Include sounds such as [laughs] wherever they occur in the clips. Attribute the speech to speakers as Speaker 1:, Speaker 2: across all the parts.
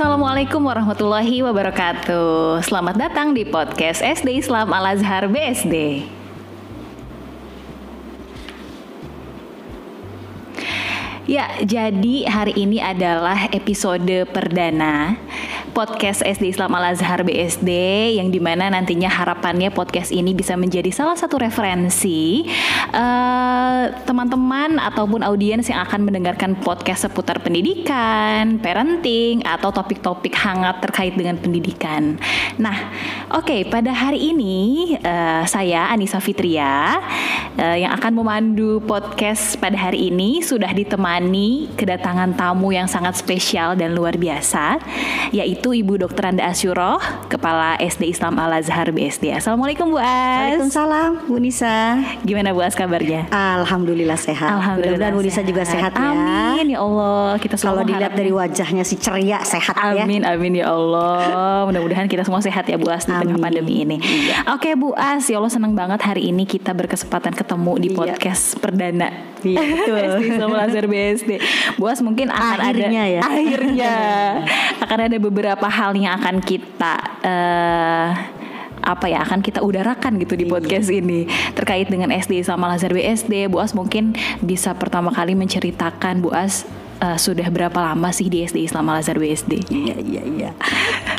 Speaker 1: Assalamualaikum warahmatullahi wabarakatuh. Selamat datang di podcast SD Islam Al Azhar BSD. Ya, jadi hari ini adalah episode perdana podcast SD Islam Al Azhar BSD yang di mana nantinya harapannya podcast ini bisa menjadi salah satu referensi eh, teman-teman ataupun audiens yang akan mendengarkan podcast seputar pendidikan, parenting atau topik-topik hangat terkait dengan pendidikan. Nah, oke okay, pada hari ini uh, saya Anissa Fitria uh, yang akan memandu podcast pada hari ini sudah ditemani kedatangan tamu yang sangat spesial dan luar biasa yaitu Ibu Dr. Anda Asyuroh, Kepala SD Islam Al Azhar BSD. Assalamualaikum Bu As.
Speaker 2: Waalaikumsalam Bu Nisa.
Speaker 1: Gimana Bu As kabarnya?
Speaker 2: Alhamdulillah sehat.
Speaker 1: Alhamdulillah
Speaker 2: Bu Nisa juga sehat ya.
Speaker 1: Amin ya Allah. Kita
Speaker 2: kalau dilihat dari wajahnya si ceria sehat
Speaker 1: amin, ya. Amin amin ya Allah. Mudah-mudahan kita semua sehat ya Bu As di tengah pandemi ini. Iya. Oke Bu As, ya Allah senang banget hari ini kita berkesempatan ketemu di iya. podcast iya. perdana.
Speaker 2: Iya [laughs] betul.
Speaker 1: SD Islam Al Azhar BSD. Bu As mungkin akan
Speaker 2: akhirnya
Speaker 1: ada
Speaker 2: ya.
Speaker 1: akhirnya akan ada beberapa beberapa hal yang akan kita uh, apa ya akan kita udarakan gitu di iya. podcast ini terkait dengan SD sama Lazar BSD Bu As mungkin bisa pertama kali menceritakan Bu As uh, sudah berapa lama sih di SD Islam Al Azhar BSD?
Speaker 2: Iya iya iya.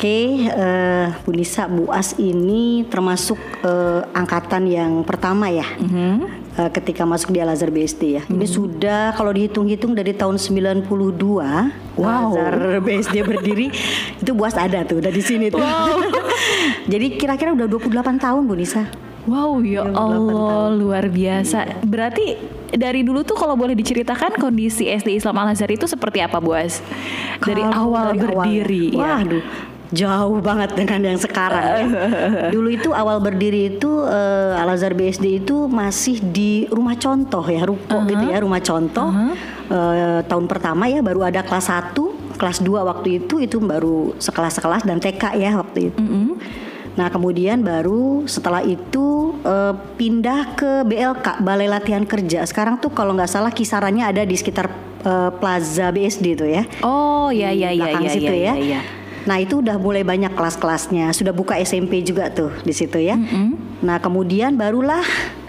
Speaker 2: Oke, okay, uh, Bu Nisa Bu As ini termasuk uh, angkatan yang pertama ya. Mm -hmm uh, ketika masuk di Al Azhar BSD ya. Hmm. Ini sudah kalau dihitung-hitung dari tahun 92 wow. Al Azhar BSD berdiri [laughs] itu buas ada tuh udah di sini tuh. Wow. [laughs] Jadi kira-kira udah 28 tahun Bu Nisa.
Speaker 1: Wow ya Allah tahun. luar biasa. Iya. Berarti dari dulu tuh kalau boleh diceritakan kondisi SD Islam Al Azhar itu seperti apa Bu As? Dari awal dari berdiri.
Speaker 2: Awal. Ya. Waduh jauh banget dengan yang sekarang. Dulu itu awal berdiri itu uh, Al Azhar BSD itu masih di rumah contoh ya, ruko uh -huh. gitu ya, rumah contoh. Uh -huh. uh, tahun pertama ya baru ada kelas 1, kelas 2 waktu itu itu baru sekelas-sekelas dan TK ya waktu itu. Uh -huh. Nah kemudian baru setelah itu uh, pindah ke BLK Balai Latihan Kerja. Sekarang tuh kalau nggak salah kisarannya ada di sekitar uh, Plaza BSD tuh ya.
Speaker 1: Oh iya iya iya iya,
Speaker 2: situ
Speaker 1: ya.
Speaker 2: ya. ya. Nah itu udah mulai banyak kelas-kelasnya, sudah buka SMP juga tuh di situ ya. Mm -hmm. Nah kemudian barulah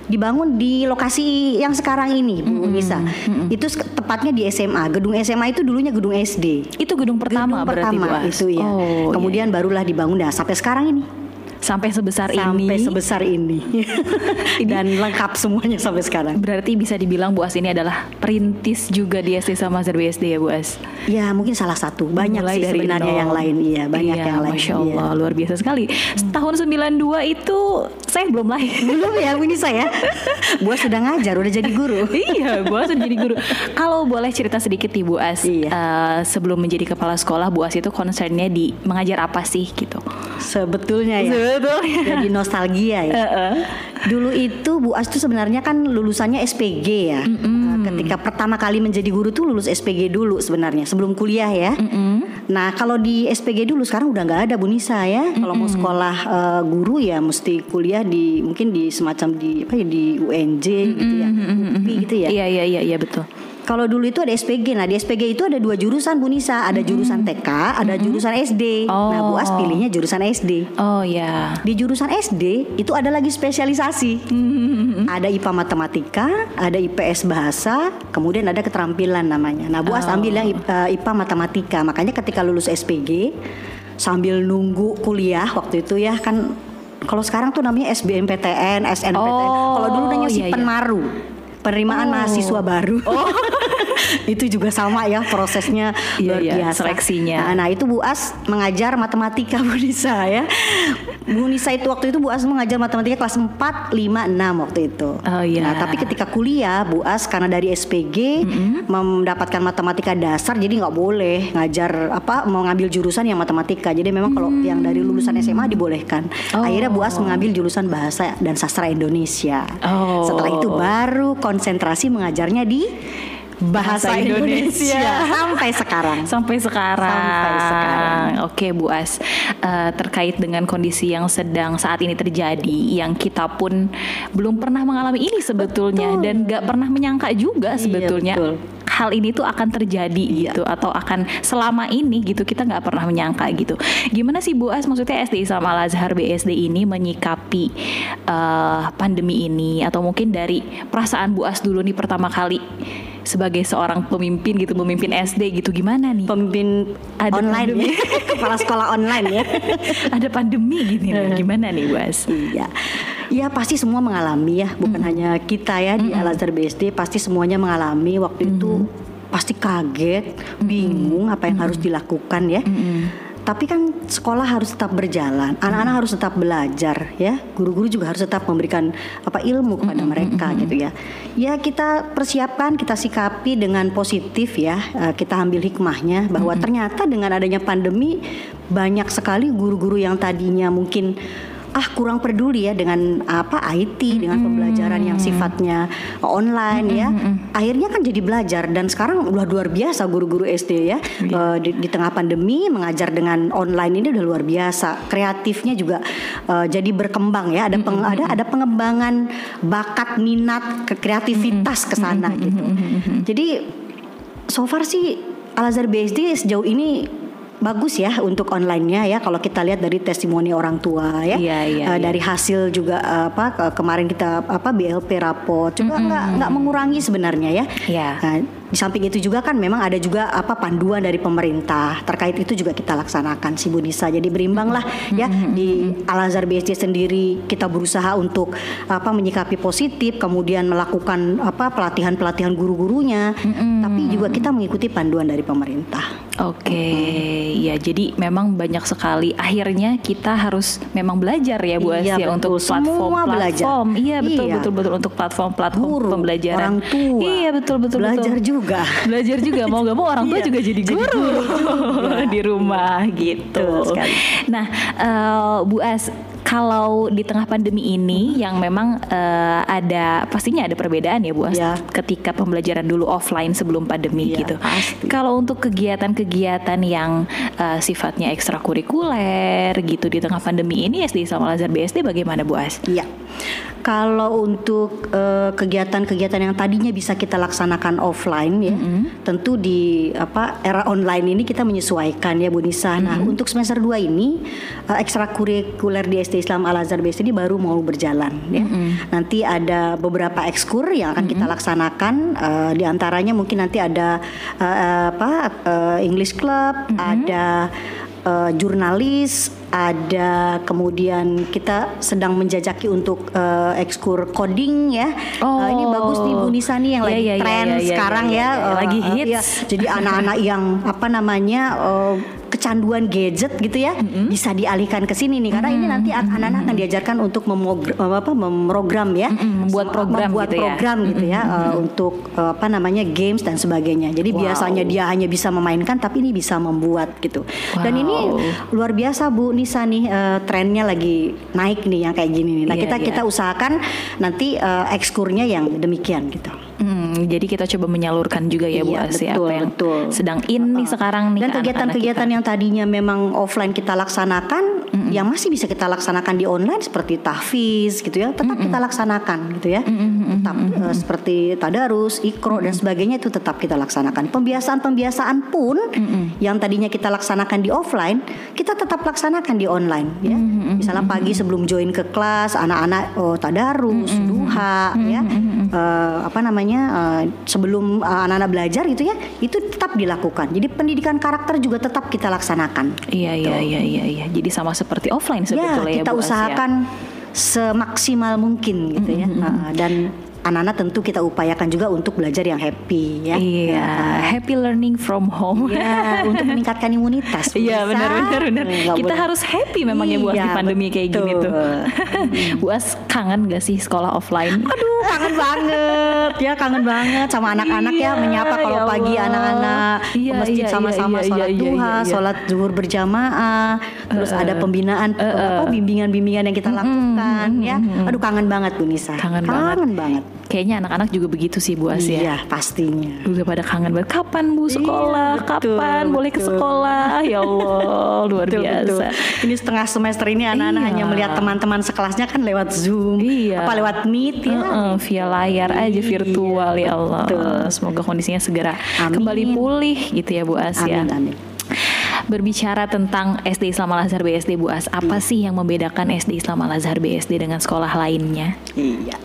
Speaker 2: dibangun di lokasi yang sekarang ini Bu mm -hmm. Nisa. Mm -hmm. Itu tepatnya di SMA. Gedung SMA itu dulunya gedung SD.
Speaker 1: Itu gedung pertama
Speaker 2: gedung pertama itu ya. Oh, kemudian iya. barulah dibangun nah sampai sekarang ini
Speaker 1: sampai sebesar
Speaker 2: sampai
Speaker 1: ini.
Speaker 2: sampai sebesar [laughs] ini. Dan lengkap semuanya sampai sekarang.
Speaker 1: Berarti bisa dibilang Bu As ini adalah perintis juga di SD sama BSD ya Bu As?
Speaker 2: Ya mungkin salah satu. Banyak Mulai sih dari sebenarnya yang lain. Iya banyak
Speaker 1: iya,
Speaker 2: yang lain.
Speaker 1: Masya Allah iya. luar biasa sekali. Hmm. tahun 92 itu saya belum lahir.
Speaker 2: Belum ya ini saya? Bu As sudah ngajar udah jadi guru. [laughs]
Speaker 1: Iya Bu As sudah jadi guru. Kalau boleh cerita sedikit nih Bu As iya. uh, sebelum menjadi kepala sekolah Bu As itu concernnya di mengajar apa sih gitu?
Speaker 2: Sebetulnya ya betul [laughs] jadi nostalgia ya uh -uh. dulu itu Bu As tuh sebenarnya kan lulusannya SPG ya mm -mm. ketika pertama kali menjadi guru tuh lulus SPG dulu sebenarnya sebelum kuliah ya mm -mm. nah kalau di SPG dulu sekarang udah nggak ada Bu Nisa ya mm -mm. kalau mau sekolah uh, guru ya mesti kuliah di mungkin di semacam di apa ya di UNJ mm -mm. gitu ya UPI gitu ya
Speaker 1: iya iya iya iya betul
Speaker 2: kalau dulu itu ada SPG. Nah, di SPG itu ada dua jurusan Bu Nisa, ada mm -hmm. jurusan TK, ada mm -hmm. jurusan SD. Oh. Nah, Bu As oh. pilihnya jurusan SD.
Speaker 1: Oh ya.
Speaker 2: Di jurusan SD itu ada lagi spesialisasi. Mm -hmm. Ada IPA matematika, ada IPS bahasa, kemudian ada keterampilan namanya. Nah, Bu As oh. ambil yang IPA eh, matematika. Makanya ketika lulus SPG sambil nunggu kuliah waktu itu ya kan kalau sekarang tuh namanya SBMPTN, SNPTN. Oh, kalau dulu namanya iya, si Penmaru penerimaan oh. mahasiswa baru. Oh. [laughs] itu juga sama ya prosesnya iya, luar iya, biasa
Speaker 1: seleksinya.
Speaker 2: Nah, nah itu Bu As mengajar matematika [laughs] Bu Nisa ya. Bu Nisa itu waktu itu Bu As mengajar matematika kelas 4, 5, 6 waktu itu.
Speaker 1: Oh iya.
Speaker 2: Nah, tapi ketika kuliah Bu As karena dari SPG mm -hmm. mendapatkan matematika dasar jadi nggak boleh ngajar apa mau ngambil jurusan yang matematika. Jadi memang kalau mm. yang dari lulusan SMA dibolehkan. Oh. Akhirnya Bu As mengambil jurusan bahasa dan sastra Indonesia. Oh. Setelah itu baru konsentrasi mengajarnya di bahasa, Indonesia. Indonesia [laughs]
Speaker 1: sampai sekarang.
Speaker 2: Sampai sekarang.
Speaker 1: Sampai sekarang. Oke Bu As, uh, terkait dengan kondisi yang sedang saat ini terjadi, yang kita pun belum pernah mengalami ini sebetulnya betul. dan gak pernah menyangka juga iya, sebetulnya. Betul hal ini tuh akan terjadi
Speaker 2: Iya.
Speaker 1: gitu atau akan selama ini gitu kita nggak pernah menyangka gitu. Gimana sih Bu As maksudnya SD Islam Al Azhar BSD ini menyikapi eh, pandemi ini atau mungkin dari perasaan Bu As dulu nih pertama kali sebagai seorang pemimpin gitu pemimpin SD gitu gimana nih?
Speaker 2: Pemimpin
Speaker 1: Ada
Speaker 2: online
Speaker 1: pandemi.
Speaker 2: ya, [laughs] kepala sekolah online ya. [laughs]
Speaker 1: Ada pandemi gini nih, gimana nih Bu As?
Speaker 2: Iya, ya pasti semua mengalami ya, bukan hanya kita ya di Al Azhar BSD, pasti semuanya mengalami. Waktu itu pasti kaget, bingung apa yang harus dilakukan ya. Tapi kan sekolah harus tetap berjalan, anak-anak harus tetap belajar ya, guru-guru juga harus tetap memberikan apa ilmu kepada mereka gitu ya. Ya kita persiapkan, kita sikapi dengan positif ya, eh, kita ambil hikmahnya bahwa ternyata dengan adanya pandemi banyak sekali guru-guru yang tadinya mungkin ah kurang peduli ya dengan apa IT dengan pembelajaran yang sifatnya online ya. Akhirnya kan jadi belajar dan sekarang udah luar biasa guru-guru SD ya. Eh, di, di tengah pandemi mengajar dengan online ini udah luar biasa. Kreatifnya juga eh, jadi berkembang ya. Ada peng- ada ada pengembangan bakat minat ke kreativitas ke sana gitu. Jadi so far sih Al Azhar BSD sejauh ini bagus ya untuk online-nya ya kalau kita lihat dari testimoni orang tua ya
Speaker 1: Iya, iya,
Speaker 2: Eh,
Speaker 1: iya.
Speaker 2: dari hasil juga eh, apa ke- kemarin kita apa BLP raport juga nggak nggak mengurangi sebenarnya ya
Speaker 1: Iya.
Speaker 2: Nah, di samping itu juga kan memang ada juga apa panduan dari pemerintah terkait itu juga kita laksanakan si Bu Nisa jadi berimbang lah ya di Al Azhar BSD sendiri kita berusaha untuk apa menyikapi positif kemudian melakukan apa pelatihan pelatihan guru-gurunya tapi juga kita mengikuti panduan dari pemerintah.
Speaker 1: Oke, ya jadi memang banyak sekali. Akhirnya kita harus memang belajar ya Bu As
Speaker 2: Iya,
Speaker 1: ya untuk.
Speaker 2: Semua
Speaker 1: platform. Iya betul
Speaker 2: Iya.
Speaker 1: betul betul untuk platform-platform
Speaker 2: Guru,
Speaker 1: pembelajaran.
Speaker 2: orang tua,
Speaker 1: Iya betul betul
Speaker 2: belajar
Speaker 1: betul.
Speaker 2: juga. [laughs]
Speaker 1: Belajar juga mau gak mau orang tua
Speaker 2: Iya,
Speaker 1: juga jadi
Speaker 2: jadi
Speaker 1: guru,
Speaker 2: guru juga. [laughs]
Speaker 1: di rumah gitu. Nah, eh, Bu As kalau di tengah pandemi ini yang memang eh, ada pastinya ada perbedaan ya Bu As
Speaker 2: Iya.
Speaker 1: ketika pembelajaran dulu offline sebelum pandemi
Speaker 2: Iya,
Speaker 1: gitu.
Speaker 2: pasti.
Speaker 1: Kalau untuk kegiatan-kegiatan yang uh, sifatnya ekstrakurikuler gitu di tengah pandemi ini SD Islam Al Azhar BSD bagaimana Bu As?
Speaker 2: Iya. Kalau untuk eh, kegiatan-kegiatan yang tadinya bisa kita laksanakan offline ya, tentu di apa era online ini kita menyesuaikan ya Bu Nisa. Nah, untuk semester 2 ini eh, ekstrakurikuler di SD Islam Al Azhar BSD ini baru mau berjalan ya. Nanti ada beberapa ekskur yang akan kita laksanakan eh, di antaranya mungkin nanti ada eh, apa eh, English Club, ada eh, jurnalis, ada kemudian kita sedang menjajaki untuk eh, ekskur coding ya.
Speaker 1: Oh.
Speaker 2: Eh, ini bagus nih Bu Nisa nih yang
Speaker 1: Iya,
Speaker 2: lagi
Speaker 1: iya, iya,
Speaker 2: tren
Speaker 1: iya, iya,
Speaker 2: sekarang
Speaker 1: iya,
Speaker 2: ya.
Speaker 1: iya,
Speaker 2: eh,
Speaker 1: lagi
Speaker 2: eh,
Speaker 1: hits.
Speaker 2: iya. Jadi anak-anak yang apa namanya eh, kecanduan gadget gitu ya bisa dialihkan ke sini nih. Karena ini nanti anak-anak akan diajarkan untuk memogr- apa memprogram ya.
Speaker 1: Membuat
Speaker 2: Sem-
Speaker 1: program
Speaker 2: membuat
Speaker 1: gitu ya.
Speaker 2: program gitu ya eh, untuk eh, apa namanya games dan sebagainya. Jadi
Speaker 1: Wow.
Speaker 2: biasanya dia hanya bisa memainkan tapi ini bisa membuat gitu. Dan ini
Speaker 1: Wow.
Speaker 2: luar biasa Bu Nisa nih eh, trennya lagi naik nih yang kayak gini nih. Nah
Speaker 1: Iya,
Speaker 2: kita
Speaker 1: iya.
Speaker 2: kita usahakan nanti eh, ekskurnya yang demikian gitu
Speaker 1: Hmm, jadi kita coba menyalurkan juga ya Bu
Speaker 2: Iya,
Speaker 1: As ya
Speaker 2: betul,
Speaker 1: apa yang
Speaker 2: betul.
Speaker 1: sedang in nih sekarang nih
Speaker 2: Dan
Speaker 1: ke anak-anak
Speaker 2: kegiatan-kegiatan
Speaker 1: kita.
Speaker 2: yang tadinya memang offline kita laksanakan, yang masih bisa kita laksanakan di online seperti tahfiz gitu ya, tetap kita laksanakan gitu ya. Tetap eh, seperti tadarus, ikro dan sebagainya itu tetap kita laksanakan. Pembiasaan-pembiasaan pun yang tadinya kita laksanakan di offline, kita tetap laksanakan di online ya. Misalnya pagi sebelum join ke kelas, anak-anak oh, tadarus, duha ya. Eh, apa namanya? eh, sebelum eh, anak-anak belajar gitu ya, itu tetap dilakukan. Jadi pendidikan karakter juga tetap kita laksanakan.
Speaker 1: Iya iya iya iya iya. Jadi sama seperti offline sebetulnya ya,
Speaker 2: ya, kita
Speaker 1: Bu ya.
Speaker 2: usahakan semaksimal mungkin gitu ya. Uh, dan anak-anak tentu kita upayakan juga untuk belajar yang happy ya.
Speaker 1: Iya, happy learning from home.
Speaker 2: Ya, [laughs] untuk meningkatkan imunitas.
Speaker 1: Iya benar benar benar.
Speaker 2: Nggak
Speaker 1: Kita
Speaker 2: boleh.
Speaker 1: harus happy memang ya Bu As di
Speaker 2: Iya,
Speaker 1: pandemi kayak gini
Speaker 2: betul. [laughs]
Speaker 1: tuh. Bu As kangen gak sih sekolah offline?
Speaker 2: Aduh kangen banget ya kangen banget sama anak-anak
Speaker 1: Iya,
Speaker 2: ya menyapa kalau
Speaker 1: ya
Speaker 2: pagi anak-anak
Speaker 1: Iya,
Speaker 2: ke masjid
Speaker 1: iya,
Speaker 2: sama-sama
Speaker 1: iya, iya,
Speaker 2: sholat
Speaker 1: iya,
Speaker 2: duha,
Speaker 1: iya, iya.
Speaker 2: sholat zuhur berjamaah, terus ada pembinaan apa bimbingan-bimbingan yang kita lakukan ya. Aduh kangen banget Bu Nisa.
Speaker 1: Kangen banget.
Speaker 2: banget.
Speaker 1: Kayaknya anak-anak juga begitu sih Bu As ya.
Speaker 2: Iya, pastinya.
Speaker 1: Udah pada kangen banget. Kapan Bu sekolah?
Speaker 2: Iya, betul,
Speaker 1: Kapan boleh ke
Speaker 2: betul.
Speaker 1: sekolah? Ya Allah, luar
Speaker 2: Betul, betul.
Speaker 1: biasa.
Speaker 2: Ini setengah semester ini anak-anak
Speaker 1: Iya.
Speaker 2: hanya melihat teman-teman sekelasnya kan lewat Zoom,
Speaker 1: Iya.
Speaker 2: apa lewat Meet ya.
Speaker 1: Heeh, via layar aja
Speaker 2: Iya,
Speaker 1: virtual ya Allah.
Speaker 2: betul.
Speaker 1: Semoga kondisinya segera
Speaker 2: Amin.
Speaker 1: kembali pulih gitu ya Bu As ya.
Speaker 2: Amin, amin.
Speaker 1: Berbicara tentang SD Islam Al Azhar BSD Bu As, apa
Speaker 2: Hmm.
Speaker 1: sih yang membedakan SD Islam Al Azhar BSD dengan sekolah lainnya?
Speaker 2: Iya.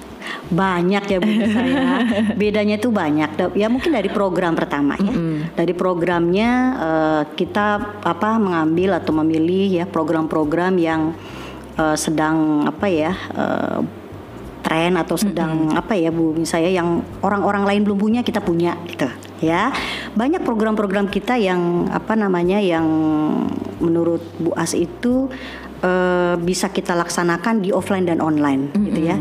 Speaker 2: Banyak ya Bu Nisa ya. [laughs] Bedanya itu banyak. Ya mungkin dari program pertama ya. Dari programnya eh, kita apa mengambil atau memilih ya program-program yang eh, sedang apa ya eh, tren atau sedang apa ya Bu saya yang orang-orang lain belum punya kita punya gitu ya banyak program-program kita yang apa namanya yang menurut Bu As itu eh, bisa kita laksanakan di offline dan online gitu ya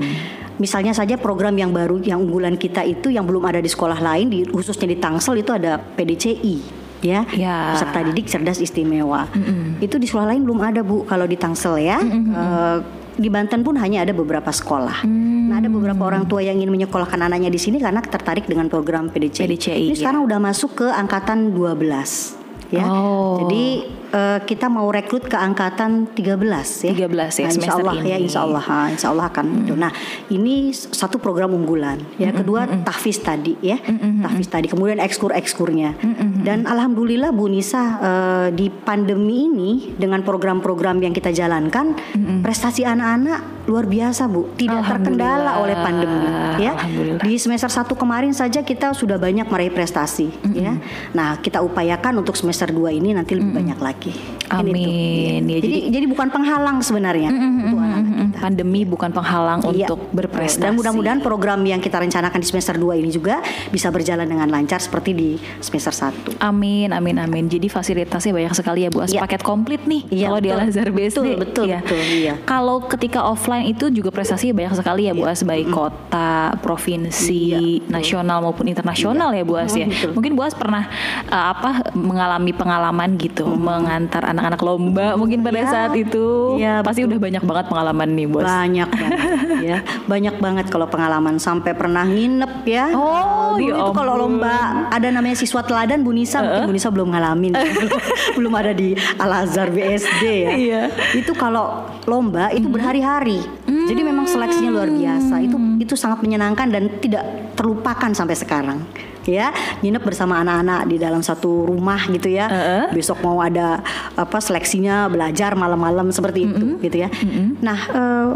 Speaker 2: misalnya saja program yang baru yang unggulan kita itu yang belum ada di sekolah lain di khususnya di Tangsel itu ada PDCI ya
Speaker 1: Ya.
Speaker 2: peserta didik cerdas istimewa itu di sekolah lain belum ada Bu kalau di Tangsel ya Eh, di Banten pun hanya ada beberapa sekolah. Nah, ada beberapa orang tua yang ingin menyekolahkan anaknya di sini karena tertarik dengan program PDCI.
Speaker 1: PDCI,
Speaker 2: Ini
Speaker 1: ya.
Speaker 2: sekarang udah masuk ke angkatan 12 ya.
Speaker 1: Oh.
Speaker 2: Jadi eh, kita mau rekrut ke angkatan 13 ya.
Speaker 1: 13 ya,
Speaker 2: Nah, insya Allah ya,
Speaker 1: ini.
Speaker 2: insya Allah, ha, insya Allah akan. itu. Nah, ini satu program unggulan. Ya, kedua tahfiz tadi ya, tahfiz tadi. Kemudian ekskur-ekskurnya. Dan alhamdulillah Bu Nisa eh, di pandemi ini dengan program-program yang kita jalankan, prestasi anak-anak luar biasa Bu, tidak terkendala oleh pandemi. Ya, di semester 1 kemarin saja kita sudah banyak meraih prestasi. Ya, nah kita upayakan untuk semester 2 ini nanti lebih banyak lagi. Ini tuh,
Speaker 1: Amin. Ya,
Speaker 2: jadi, jadi bukan penghalang sebenarnya untuk anak-anak
Speaker 1: Mm,
Speaker 2: kita.
Speaker 1: Pandemi bukan penghalang
Speaker 2: Iya,
Speaker 1: untuk berprestasi.
Speaker 2: Dan mudah-mudahan program yang kita rencanakan di semester 2 ini juga bisa berjalan dengan lancar seperti di semester 1.
Speaker 1: Amin, amin, amin. Jadi fasilitasnya banyak sekali ya Bu As.
Speaker 2: Iya.
Speaker 1: Paket komplit nih
Speaker 2: Iya,
Speaker 1: kalau di
Speaker 2: betul.
Speaker 1: Al Azhar BSD.
Speaker 2: Betul, betul,
Speaker 1: Iya.
Speaker 2: betul, iya.
Speaker 1: Kalau ketika offline itu juga prestasinya banyak sekali ya Bu As, baik kota, provinsi,
Speaker 2: Iya, betul.
Speaker 1: nasional maupun internasional ya Bu As ya.
Speaker 2: Mm, betul.
Speaker 1: Mungkin Bu As pernah uh, apa mengalami pengalaman gitu mengantar anak-anak lomba mungkin pada
Speaker 2: Iya.
Speaker 1: saat itu.
Speaker 2: Iya,
Speaker 1: Pasti udah banyak banget pengalaman nih Bu As.
Speaker 2: Banyak banget [laughs] ya. Banyak banget kalau pengalaman sampai pernah nginep ya.
Speaker 1: Oh,
Speaker 2: Dulu
Speaker 1: ya
Speaker 2: itu kalau lomba ada namanya siswa teladan Bu Nisa, mungkin Bu Nisa belum ngalamin. [laughs] belum ada di Al Azhar BSD ya.
Speaker 1: Iya.
Speaker 2: Itu kalau lomba itu berhari-hari. Jadi memang seleksinya luar biasa. Itu itu sangat menyenangkan dan tidak terlupakan sampai sekarang. Ya, nginep bersama anak-anak di dalam satu rumah gitu ya.
Speaker 1: Heeh.
Speaker 2: Besok mau ada apa seleksinya belajar malam-malam seperti itu gitu ya. Nah, eh,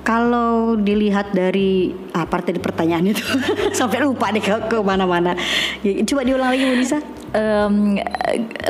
Speaker 2: kalau dilihat dari apa tadi pertanyaan itu [laughs] sampai lupa deh ke, ke mana-mana. Ya, Coba diulang lagi Bu Nisa.
Speaker 1: Em,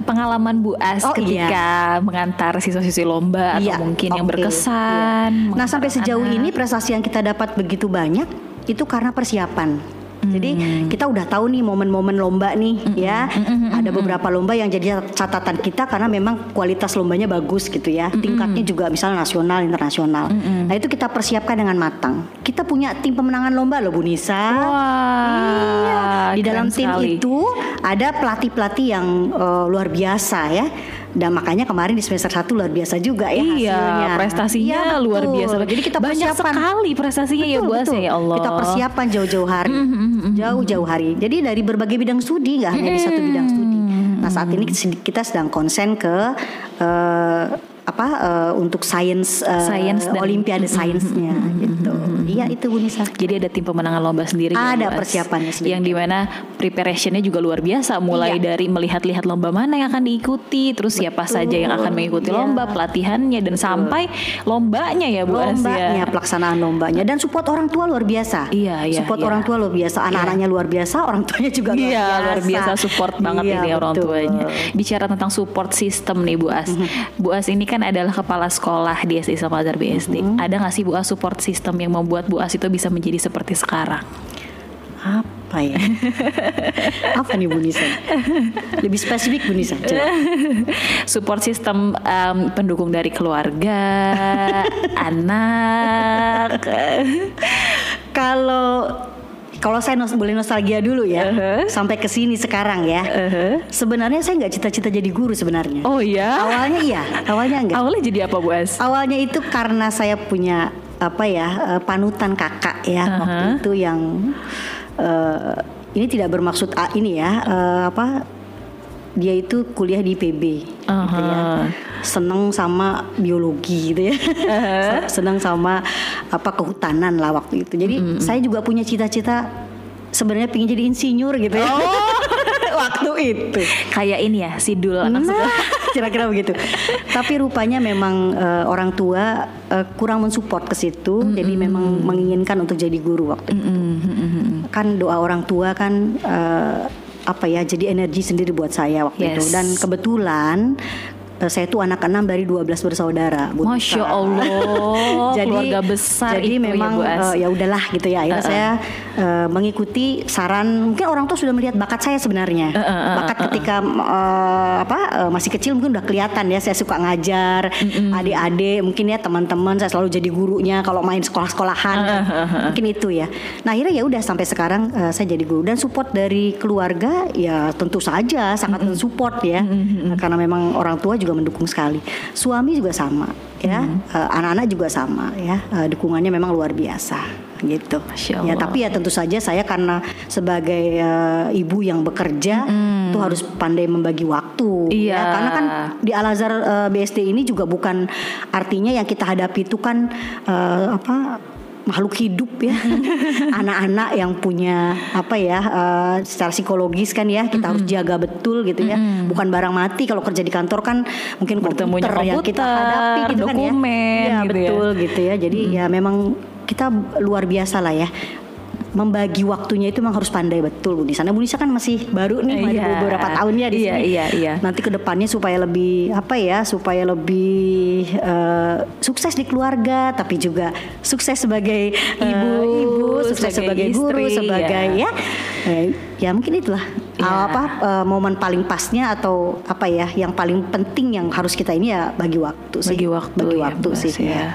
Speaker 1: pengalaman Bu As
Speaker 2: Oh,
Speaker 1: ketika mengantar siswa-siswi lomba
Speaker 2: Iya,
Speaker 1: atau mungkin yang
Speaker 2: oke,
Speaker 1: berkesan.
Speaker 2: iya. Nah sampai sejauh
Speaker 1: anak.
Speaker 2: ini prestasi yang kita dapat begitu banyak itu karena persiapan. Jadi
Speaker 1: Hmm.
Speaker 2: kita udah tahu nih momen-momen lomba nih ya. Ada beberapa lomba yang jadi catatan kita karena memang kualitas lombanya bagus gitu ya. Tingkatnya juga misalnya nasional, internasional. Nah itu kita persiapkan dengan matang. Kita punya tim pemenangan lomba loh Bu Nisa.
Speaker 1: Wah,
Speaker 2: Iya, di dalam tim
Speaker 1: sekali.
Speaker 2: itu ada pelatih-pelatih yang eh, luar biasa ya. Dan makanya kemarin di semester 1 luar biasa juga ya
Speaker 1: Iya,
Speaker 2: hasilnya.
Speaker 1: prestasinya luar
Speaker 2: betul.
Speaker 1: biasa.
Speaker 2: Jadi kita
Speaker 1: banyak
Speaker 2: persiapan
Speaker 1: sekali prestasinya ya
Speaker 2: Betul,
Speaker 1: Bu As
Speaker 2: betul.
Speaker 1: ya Allah.
Speaker 2: Kita persiapan jauh-jauh hari, jauh-jauh hari. Jadi dari berbagai bidang studi, nggak hanya di satu bidang studi. Nah saat ini kita sedang konsen ke eh, apa eh, untuk sains,
Speaker 1: Sains dan-
Speaker 2: olimpiade sainsnya gitu. Iya itu Bu Nisa.
Speaker 1: Jadi ada tim pemenangan lomba sendiri ya,
Speaker 2: Ada persiapannya sendiri.
Speaker 1: Yang di mana preparationnya juga luar biasa Mulai
Speaker 2: Iya.
Speaker 1: dari melihat-lihat lomba mana yang akan diikuti Terus siapa saja yang akan mengikuti
Speaker 2: Iya.
Speaker 1: lomba Pelatihannya dan sampai lombanya ya Bu As
Speaker 2: lombanya
Speaker 1: ya
Speaker 2: pelaksanaan lombanya dan support orang tua luar biasa
Speaker 1: Iya, iya,
Speaker 2: support
Speaker 1: iya.
Speaker 2: orang tua luar biasa anak-anaknya luar biasa orang tuanya juga luar
Speaker 1: Iya
Speaker 2: biasa
Speaker 1: luar biasa support banget
Speaker 2: Iya,
Speaker 1: ini orang
Speaker 2: betul.
Speaker 1: tuanya. Bicara tentang support system nih Bu As. Bu As ini kan adalah kepala sekolah di SD Azhar BSD. Ada nggak sih Bu As support system yang membuat Bu As itu bisa menjadi seperti sekarang?
Speaker 2: apa ya [laughs] apa nih Bu Nisa lebih spesifik Bu Nisa Coba. [laughs]
Speaker 1: support system em, pendukung dari keluarga, [laughs] anak.
Speaker 2: kalau kalau saya nos- boleh nostalgia dulu ya
Speaker 1: Uh-huh.
Speaker 2: sampai ke sini sekarang ya sebenarnya saya nggak cita-cita jadi guru sebenarnya
Speaker 1: Oh ya?
Speaker 2: awalnya iya awalnya enggak
Speaker 1: Awalnya jadi apa Bu As?
Speaker 2: Awalnya itu karena saya punya apa ya uh, panutan kakak ya uh -huh. waktu itu yang uh, ini tidak bermaksud uh, ini ya uh, apa dia itu kuliah di PB uh -huh. gitu ya seneng sama biologi gitu ya uh-huh. [laughs] seneng sama apa kehutanan lah waktu itu jadi -huh. saya juga punya cita-cita sebenarnya pingin jadi insinyur gitu ya oh. [laughs] waktu itu
Speaker 1: kayak ini ya sidul anak nah, [laughs] [laughs]
Speaker 2: kira-kira begitu tapi rupanya memang uh, orang tua uh, kurang mensupport ke situ mm -hmm. jadi memang menginginkan untuk jadi guru waktu mm -hmm. itu kan doa orang tua kan uh, apa ya jadi energi sendiri buat saya waktu yes. itu dan kebetulan saya itu anak enam dari 12 bersaudara.
Speaker 1: Bu Masya Allah. [laughs] jadi keluarga besar
Speaker 2: jadi itu ya, memang ya, uh, ya udahlah gitu ya. Akhirnya uh -uh. saya uh, mengikuti saran mungkin orang tua sudah melihat bakat saya sebenarnya. Uh -uh. Bakat ketika uh, apa uh, masih kecil mungkin udah kelihatan ya saya suka ngajar adik-adik, mungkin ya teman-teman saya selalu jadi gurunya kalau main sekolah-sekolahan. Uh -uh. Mungkin itu ya. Nah, akhirnya ya udah sampai sekarang uh, saya jadi guru dan support dari keluarga ya tentu saja sangat uh -uh. mensupport ya. Uh -uh. Karena memang orang tua juga juga mendukung sekali. Suami juga sama, ya. Hmm. Uh, anak-anak juga sama, ya. Uh, dukungannya memang luar biasa, gitu. Ya, tapi ya tentu saja saya karena sebagai uh, ibu yang bekerja, hmm. itu harus pandai membagi waktu. Ya. Iya. Ya. Karena kan di Al Azhar uh, BSD ini juga bukan artinya yang kita hadapi itu kan uh, apa makhluk hidup ya [laughs] anak-anak yang punya apa ya uh, secara psikologis kan ya kita mm -hmm. harus jaga betul gitu ya mm -hmm. bukan barang mati kalau kerja di kantor kan mungkin komputer, komputer yang kita hadapi gitu dokumen, kan ya, ya gitu betul ya. gitu ya jadi mm -hmm. ya memang kita luar biasa lah ya membagi waktunya itu memang harus pandai betul Bu Nisa. Nah Bu Nisa kan masih baru nih iya, beberapa tahunnya di iya, sini. Iya, iya. Nanti ke depannya supaya lebih apa ya, supaya lebih uh, sukses di keluarga, tapi juga sukses sebagai ibu, uh, ibu sukses sebagai, sebagai guru, istri, sebagai ya, ya, eh, ya mungkin itulah ya. apa uh, momen paling pasnya atau apa ya, yang paling penting yang harus kita ini ya bagi waktu
Speaker 1: sih. Bagi waktu,
Speaker 2: bagi
Speaker 1: ya,
Speaker 2: waktu sih. Ya,
Speaker 1: ya.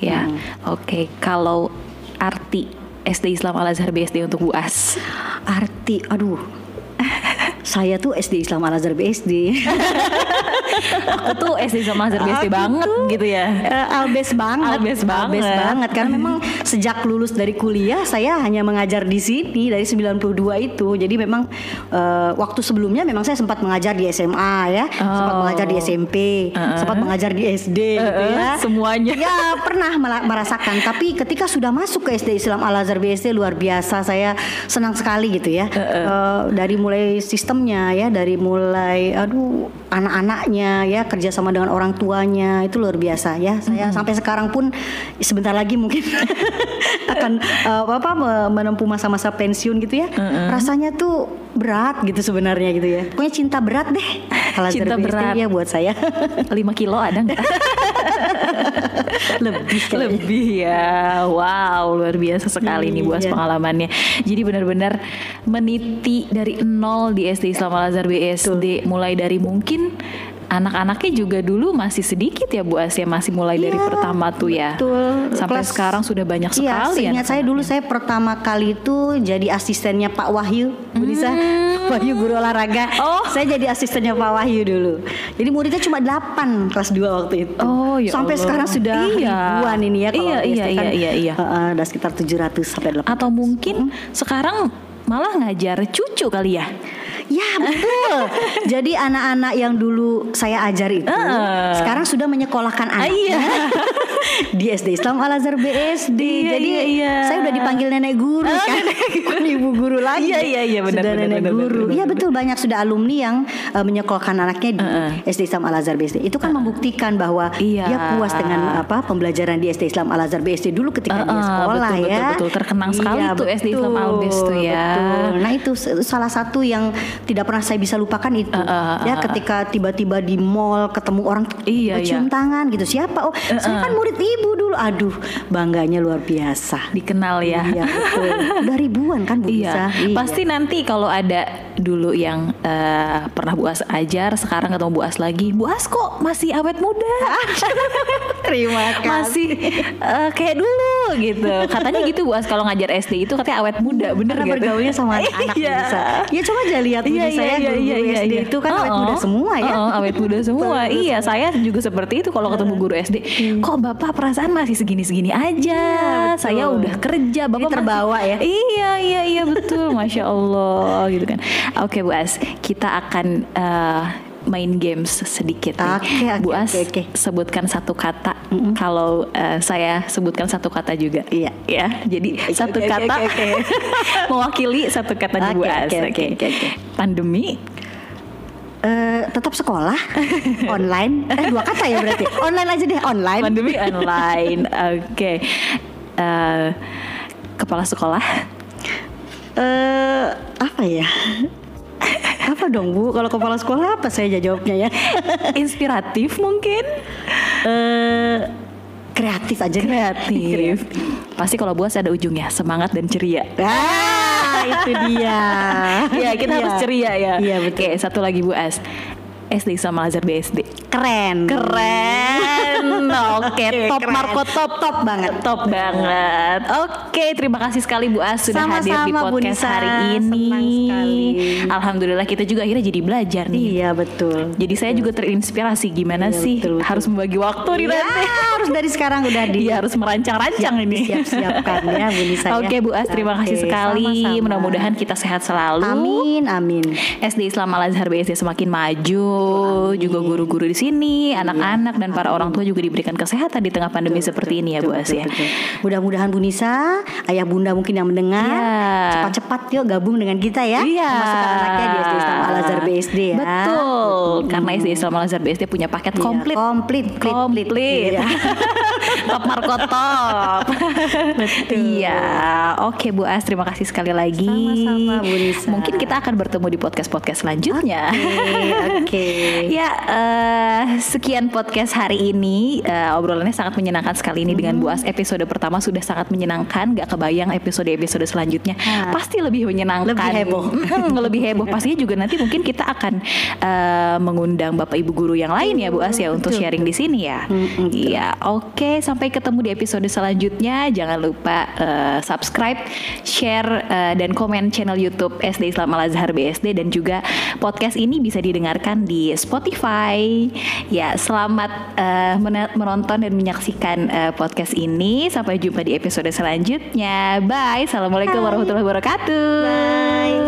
Speaker 1: ya. Hmm. oke. Okay. Kalau arti SD Islam Al Azhar BSD untuk Bu As?
Speaker 2: Arti, aduh. Saya tuh SD Islam Al Azhar BSD. [laughs]
Speaker 1: aku tuh SD sama Azhar BSD banget tuh, gitu ya.
Speaker 2: Uh, albes banget.
Speaker 1: Albes banget. Albes
Speaker 2: banget karena memang sejak lulus dari kuliah saya hanya mengajar di sini dari 92 itu. Jadi memang uh, waktu sebelumnya memang saya sempat mengajar di SMA ya, oh. sempat mengajar di SMP, uh -uh. sempat mengajar di SD uh -uh. gitu ya.
Speaker 1: Semuanya.
Speaker 2: Ya, pernah merasakan, tapi ketika sudah masuk ke SD Islam Al Azhar BSD luar biasa saya senang sekali gitu ya. Uh -uh. Uh, dari mulai sistemnya ya, dari mulai aduh anak-anaknya ya kerjasama dengan orang tuanya itu luar biasa ya saya mm-hmm. sampai sekarang pun sebentar lagi mungkin [laughs] akan uh, apa menempuh masa-masa pensiun gitu ya mm-hmm. rasanya tuh berat gitu sebenarnya gitu ya. Pokoknya cinta berat deh.
Speaker 1: Kalau cinta berat.
Speaker 2: ya buat saya.
Speaker 1: 5 kilo ada nggak?
Speaker 2: Lebih
Speaker 1: lebih ya. Wow luar biasa sekali nih buat iya. pengalamannya. Jadi benar-benar meniti dari nol di SD Islam Al Azhar BSD Tuh. mulai dari mungkin anak-anaknya juga dulu masih sedikit ya Bu Asia masih mulai ya, dari iya, pertama tuh ya.
Speaker 2: Betul.
Speaker 1: Sampai Kelas, sekarang sudah banyak iya, sekali
Speaker 2: ya. Ingat saya dulu saya pertama kali itu jadi asistennya Pak Wahyu, Bu Nisa. Hmm. Wahyu guru olahraga. Oh. Saya jadi asistennya Pak Wahyu dulu. Jadi muridnya cuma 8 kelas 2 waktu itu.
Speaker 1: Oh, ya
Speaker 2: Sampai
Speaker 1: Allah.
Speaker 2: sekarang sudah iya. ribuan ini ya
Speaker 1: kalau iya, iya, kan, iya, iya, iya.
Speaker 2: Uh, ada sekitar 700 sampai 800.
Speaker 1: Atau mungkin hmm. sekarang malah ngajar cucu kali ya.
Speaker 2: Ya betul. [laughs] Jadi anak-anak yang dulu saya ajar itu uh. sekarang sudah menyekolahkan anak. Uh, iya. [laughs] [laughs] di SD Islam Al Azhar BSD. Iya, Jadi iya, iya. saya udah dipanggil nenek guru uh, kan, bukan ibu guru lagi.
Speaker 1: Iya iya iya benar
Speaker 2: sudah benar, nenek benar, guru. Iya betul banyak sudah alumni yang uh, menyekolahkan anaknya di uh, uh. SD Islam Al Azhar BSD. Itu kan uh, membuktikan bahwa iya. dia puas dengan apa pembelajaran di SD Islam Al Azhar BSD dulu ketika uh, uh, dia sekolah
Speaker 1: betul,
Speaker 2: ya.
Speaker 1: Betul betul terkenang sekali iya, tuh SD Islam Al BSD ya. Betul.
Speaker 2: Nah itu salah satu yang tidak pernah saya bisa lupakan itu. Uh, uh, uh, ya ketika tiba-tiba di mall ketemu orang iya, cium iya. tangan gitu. Siapa? Oh uh, uh. saya kan murid ibu dulu. Aduh bangganya luar biasa.
Speaker 1: Dikenal ya.
Speaker 2: Iya betul. Udah ribuan kan Bu
Speaker 1: iya. iya. pasti nanti kalau ada dulu yang uh, pernah Bu As ajar sekarang ketemu Bu As lagi Bu As kok masih awet muda? [laughs]
Speaker 2: Terima kasih.
Speaker 1: Masih uh, kayak dulu gitu. Katanya gitu Bu As kalau ngajar SD itu katanya awet muda bener
Speaker 2: Karena
Speaker 1: gitu
Speaker 2: bergaulnya sama [laughs] anak-anak iya. bisa ya coba aja lihat Budi
Speaker 1: Iya,
Speaker 2: saya
Speaker 1: iya, iya,
Speaker 2: guru-guru
Speaker 1: iya, iya,
Speaker 2: SD
Speaker 1: iya.
Speaker 2: itu kan awet
Speaker 1: Oh,
Speaker 2: muda
Speaker 1: oh.
Speaker 2: semua ya.
Speaker 1: Oh, oh, awet muda semua. iya, saya juga seperti itu kalau ketemu guru SD. Kok Bapak perasaan masih segini-segini aja?
Speaker 2: betul.
Speaker 1: saya udah kerja, Bapak masih-
Speaker 2: terbawa ya.
Speaker 1: Iya, iya, iya betul. [laughs] Masya Allah gitu kan. Oke, Bu As, kita akan eh, main games sedikit nih.
Speaker 2: Oke, oke,
Speaker 1: Bu As,
Speaker 2: oke, oke.
Speaker 1: sebutkan satu kata. Kalau eh, saya sebutkan satu kata juga.
Speaker 2: Iya.
Speaker 1: Ya, jadi satu
Speaker 2: oke,
Speaker 1: kata
Speaker 2: oke, oke. [laughs]
Speaker 1: mewakili satu kata di Bu
Speaker 2: Oke,
Speaker 1: As.
Speaker 2: oke, oke, oke, oke.
Speaker 1: Pandemi.
Speaker 2: Eh, tetap sekolah [laughs] online. Eh dua kata ya berarti. Online aja deh, online.
Speaker 1: Pandemi online. [laughs] Oke. Eh, kepala sekolah.
Speaker 2: Eh apa ya? Apa dong Bu? Kalau kepala sekolah apa saya jawabnya ya? [laughs]
Speaker 1: Inspiratif mungkin.
Speaker 2: Eh kreatif aja deh.
Speaker 1: Kreatif. Pasti kalau buas ada ujungnya semangat dan ceria.
Speaker 2: Ah, itu dia. [laughs]
Speaker 1: Iya kita
Speaker 2: Iya.
Speaker 1: harus ceria ya.
Speaker 2: Iya betul.
Speaker 1: Oke satu lagi Bu As. SD sama Lazar BSD.
Speaker 2: Keren.
Speaker 1: Keren. [laughs] Oke, top
Speaker 2: keren.
Speaker 1: Marco top top
Speaker 2: banget.
Speaker 1: Top banget. Oke, terima kasih sekali Bu As sudah
Speaker 2: Sama-sama,
Speaker 1: hadir di podcast
Speaker 2: Nisa.
Speaker 1: hari ini.
Speaker 2: Senang sekali.
Speaker 1: Alhamdulillah kita juga akhirnya jadi belajar nih.
Speaker 2: Iya betul.
Speaker 1: Jadi saya juga terinspirasi gimana
Speaker 2: Iya,
Speaker 1: sih
Speaker 2: betul, betul.
Speaker 1: harus membagi waktu nih
Speaker 2: Ya,
Speaker 1: nanti.
Speaker 2: harus dari sekarang udah di
Speaker 1: Iya harus merancang-rancang ini.
Speaker 2: siap-siapkan ya Bu Nisa ya.
Speaker 1: Oke Bu As terima kasih
Speaker 2: Oke,
Speaker 1: sekali. Mudah-mudahan kita sehat selalu.
Speaker 2: Amin, amin.
Speaker 1: SD Islam Al Azhar BSD semakin maju, juga guru-guru di sini, anak-anak dan para orang tua juga diberikan kesehatan di tengah pandemi seperti ini ya Bu As
Speaker 2: Betul,
Speaker 1: ya.
Speaker 2: betul. Mudah-mudahan Bu Nisa, ayah bunda mungkin yang mendengar,
Speaker 1: Iya.
Speaker 2: cepat-cepat yuk gabung dengan kita ya.
Speaker 1: Iya.
Speaker 2: Masukkan anaknya di SD Islam Al Azhar BSD ya.
Speaker 1: Betul, karena SD Islam Al Azhar BSD punya paket
Speaker 2: Iya,
Speaker 1: komplit.
Speaker 2: komplit,
Speaker 1: komplit.
Speaker 2: Iya. [laughs]
Speaker 1: top Marco top.
Speaker 2: Betul.
Speaker 1: Iya. Oke Bu As, terima kasih sekali lagi.
Speaker 2: Sama-sama, Bu Nisa.
Speaker 1: Mungkin kita akan bertemu di podcast-podcast selanjutnya.
Speaker 2: Oke, oke. [laughs]
Speaker 1: Ya, sekian podcast hari ini. Eh, obrolannya sangat menyenangkan sekali ini dengan Bu As. Episode pertama sudah sangat menyenangkan. Gak kebayang episode-episode selanjutnya
Speaker 2: Ah.
Speaker 1: pasti lebih menyenangkan.
Speaker 2: Lebih heboh.
Speaker 1: Lebih heboh. Pastinya juga nanti mungkin kita akan eh, mengundang Bapak Ibu guru yang lain ya Bu As ya untuk
Speaker 2: Betul.
Speaker 1: sharing di sini ya.
Speaker 2: Mm, betul.
Speaker 1: Iya, oke. Sampai ketemu di episode selanjutnya. Jangan lupa eh, subscribe, share eh, dan komen channel YouTube SD Islam Al Azhar BSD dan juga podcast ini bisa didengarkan di Spotify. Ya, selamat mena- menonton dan menyaksikan eh, podcast ini. Sampai jumpa di episode selanjutnya. Bye. Assalamualaikum warahmatullahi wabarakatuh.
Speaker 2: Bye.